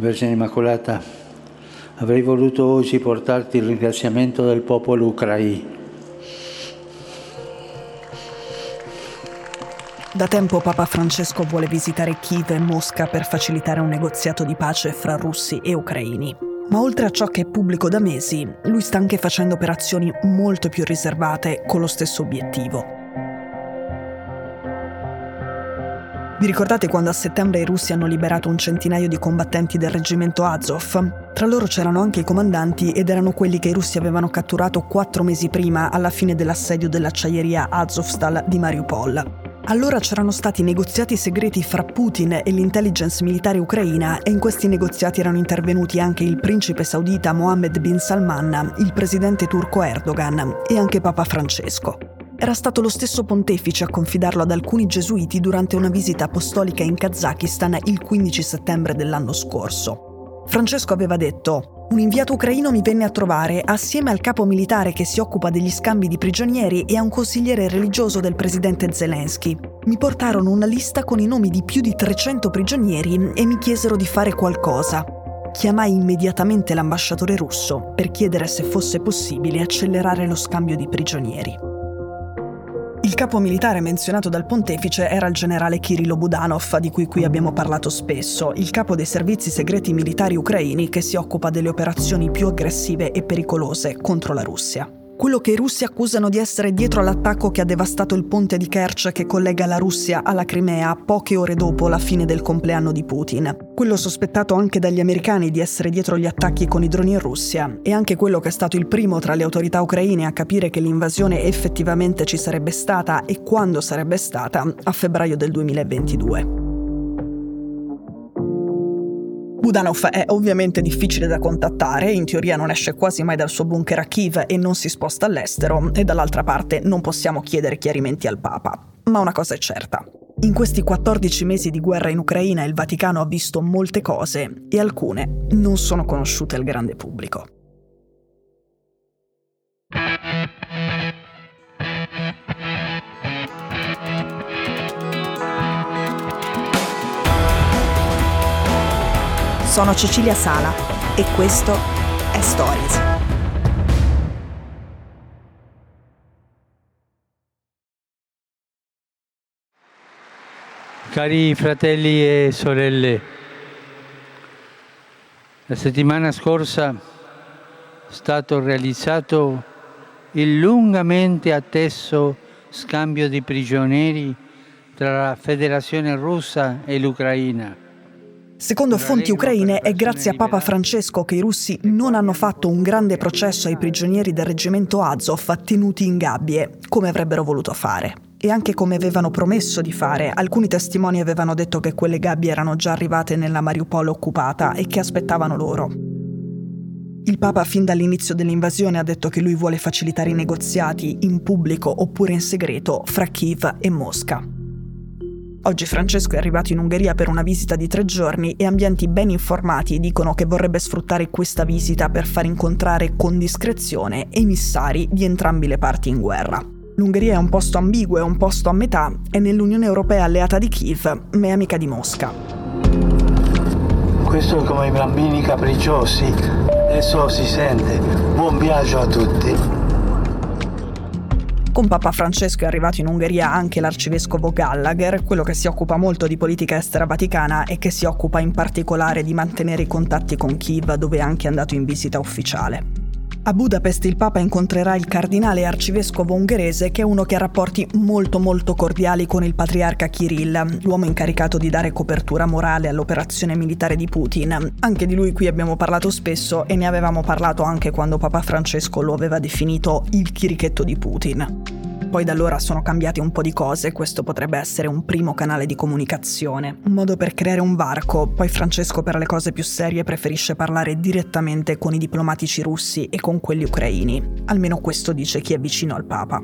Vergine Immacolata, avrei voluto oggi portarti il ringraziamento del popolo ucraino. Da tempo Papa Francesco vuole visitare Kiev e Mosca per facilitare un negoziato di pace fra russi e ucraini. Ma oltre a ciò che è pubblico da mesi, lui sta anche facendo operazioni molto più riservate con lo stesso obiettivo. Vi ricordate quando a settembre i russi hanno liberato un centinaio di combattenti del reggimento Azov? Tra loro c'erano anche i comandanti ed erano quelli che i russi avevano catturato quattro mesi prima alla fine dell'assedio dell'acciaieria Azovstal di Mariupol. Allora c'erano stati negoziati segreti fra Putin e l'intelligence militare ucraina e in questi negoziati erano intervenuti anche il principe saudita Mohammed bin Salman, il presidente turco Erdogan e anche Papa Francesco. Era stato lo stesso pontefice a confidarlo ad alcuni gesuiti durante una visita apostolica in Kazakistan il 15 settembre dell'anno scorso. Francesco aveva detto un inviato ucraino mi venne a trovare assieme al capo militare che si occupa degli scambi di prigionieri e a un consigliere religioso del presidente Zelensky. Mi portarono una lista con i nomi di più di 300 prigionieri e mi chiesero di fare qualcosa. Chiamai immediatamente l'ambasciatore russo per chiedere se fosse possibile accelerare lo scambio di prigionieri. Capo militare menzionato dal pontefice era il generale Kirillo Budanov, di cui qui abbiamo parlato spesso, il capo dei servizi segreti militari ucraini che si occupa delle operazioni più aggressive e pericolose contro la Russia quello che i russi accusano di essere dietro all'attacco che ha devastato il ponte di Kerch che collega la Russia alla Crimea poche ore dopo la fine del compleanno di Putin. Quello sospettato anche dagli americani di essere dietro gli attacchi con i droni in Russia e anche quello che è stato il primo tra le autorità ucraine a capire che l'invasione effettivamente ci sarebbe stata e quando sarebbe stata a febbraio del 2022. Budanov è ovviamente difficile da contattare, in teoria non esce quasi mai dal suo bunker a Kiev e non si sposta all'estero, e dall'altra parte non possiamo chiedere chiarimenti al Papa. Ma una cosa è certa. In questi 14 mesi di guerra in Ucraina il Vaticano ha visto molte cose e alcune non sono conosciute al grande pubblico. Sono Cecilia Sala e questo è Stories. Cari fratelli e sorelle, la settimana scorsa è stato realizzato il lungamente atteso scambio di prigionieri tra la Federazione russa e l'Ucraina Secondo fonti ucraine è grazie a Papa Francesco che i russi non hanno fatto un grande processo ai prigionieri del reggimento Azov tenuti in gabbie, come avrebbero voluto fare. E anche come avevano promesso di fare, alcuni testimoni avevano detto che quelle gabbie erano già arrivate nella Mariupol occupata e che aspettavano loro. Il Papa fin dall'inizio dell'invasione ha detto che lui vuole facilitare i negoziati in pubblico oppure in segreto fra Kiev e Mosca. Oggi Francesco è arrivato in Ungheria per una visita di tre giorni e ambienti ben informati dicono che vorrebbe sfruttare questa visita per far incontrare con discrezione emissari di entrambi le parti in guerra. L'Ungheria è un posto ambiguo e un posto a metà, è nell'Unione Europea alleata di Kiev, ma è amica di Mosca. Questo è come i bambini capricciosi, adesso si sente. Buon viaggio a tutti. Con Papa Francesco è arrivato in Ungheria anche l'arcivescovo Gallagher, quello che si occupa molto di politica estera vaticana e che si occupa in particolare di mantenere i contatti con Kiev, dove è anche andato in visita ufficiale. A Budapest il Papa incontrerà il cardinale arcivescovo ungherese che è uno che ha rapporti molto molto cordiali con il patriarca Kirill, l'uomo incaricato di dare copertura morale all'operazione militare di Putin. Anche di lui qui abbiamo parlato spesso e ne avevamo parlato anche quando Papa Francesco lo aveva definito il chirichetto di Putin. Poi da allora sono cambiate un po' di cose, questo potrebbe essere un primo canale di comunicazione, un modo per creare un varco, poi Francesco per le cose più serie preferisce parlare direttamente con i diplomatici russi e con quelli ucraini, almeno questo dice chi è vicino al Papa.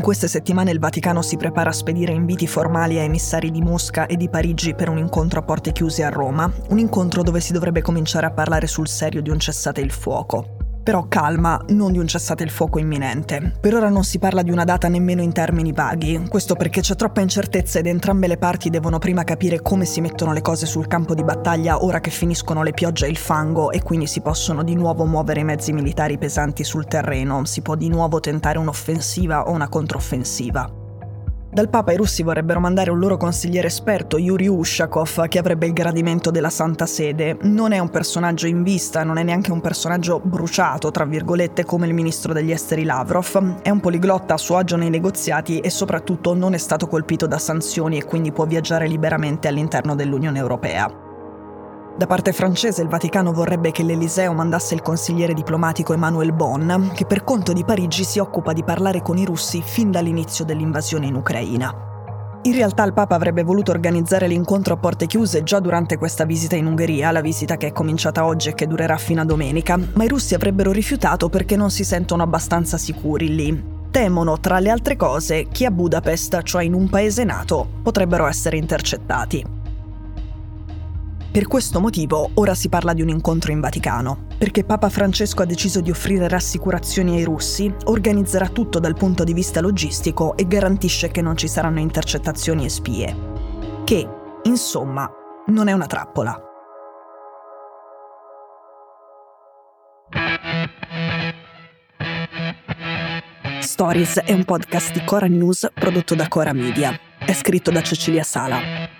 In queste settimane il Vaticano si prepara a spedire inviti formali a emissari di Mosca e di Parigi per un incontro a porte chiuse a Roma, un incontro dove si dovrebbe cominciare a parlare sul serio di un cessate il fuoco. Però calma, non di un cessate il fuoco imminente. Per ora non si parla di una data nemmeno in termini vaghi, questo perché c'è troppa incertezza ed entrambe le parti devono prima capire come si mettono le cose sul campo di battaglia ora che finiscono le piogge e il fango e quindi si possono di nuovo muovere i mezzi militari pesanti sul terreno, si può di nuovo tentare un'offensiva o una controffensiva. Dal Papa i russi vorrebbero mandare un loro consigliere esperto, Yuri Ushakov, che avrebbe il gradimento della Santa Sede. Non è un personaggio in vista, non è neanche un personaggio bruciato, tra virgolette, come il ministro degli esteri Lavrov. È un poliglotta a suo agio nei negoziati e soprattutto non è stato colpito da sanzioni e quindi può viaggiare liberamente all'interno dell'Unione Europea. Da parte francese il Vaticano vorrebbe che l'Eliseo mandasse il consigliere diplomatico Emmanuel Bon, che per conto di Parigi si occupa di parlare con i russi fin dall'inizio dell'invasione in Ucraina. In realtà il Papa avrebbe voluto organizzare l'incontro a porte chiuse già durante questa visita in Ungheria, la visita che è cominciata oggi e che durerà fino a domenica, ma i russi avrebbero rifiutato perché non si sentono abbastanza sicuri lì. Temono, tra le altre cose, che a Budapest, cioè in un paese nato, potrebbero essere intercettati. Per questo motivo ora si parla di un incontro in Vaticano, perché Papa Francesco ha deciso di offrire rassicurazioni ai russi, organizzerà tutto dal punto di vista logistico e garantisce che non ci saranno intercettazioni e spie. Che, insomma, non è una trappola. Stories è un podcast di Cora News prodotto da Cora Media. È scritto da Cecilia Sala.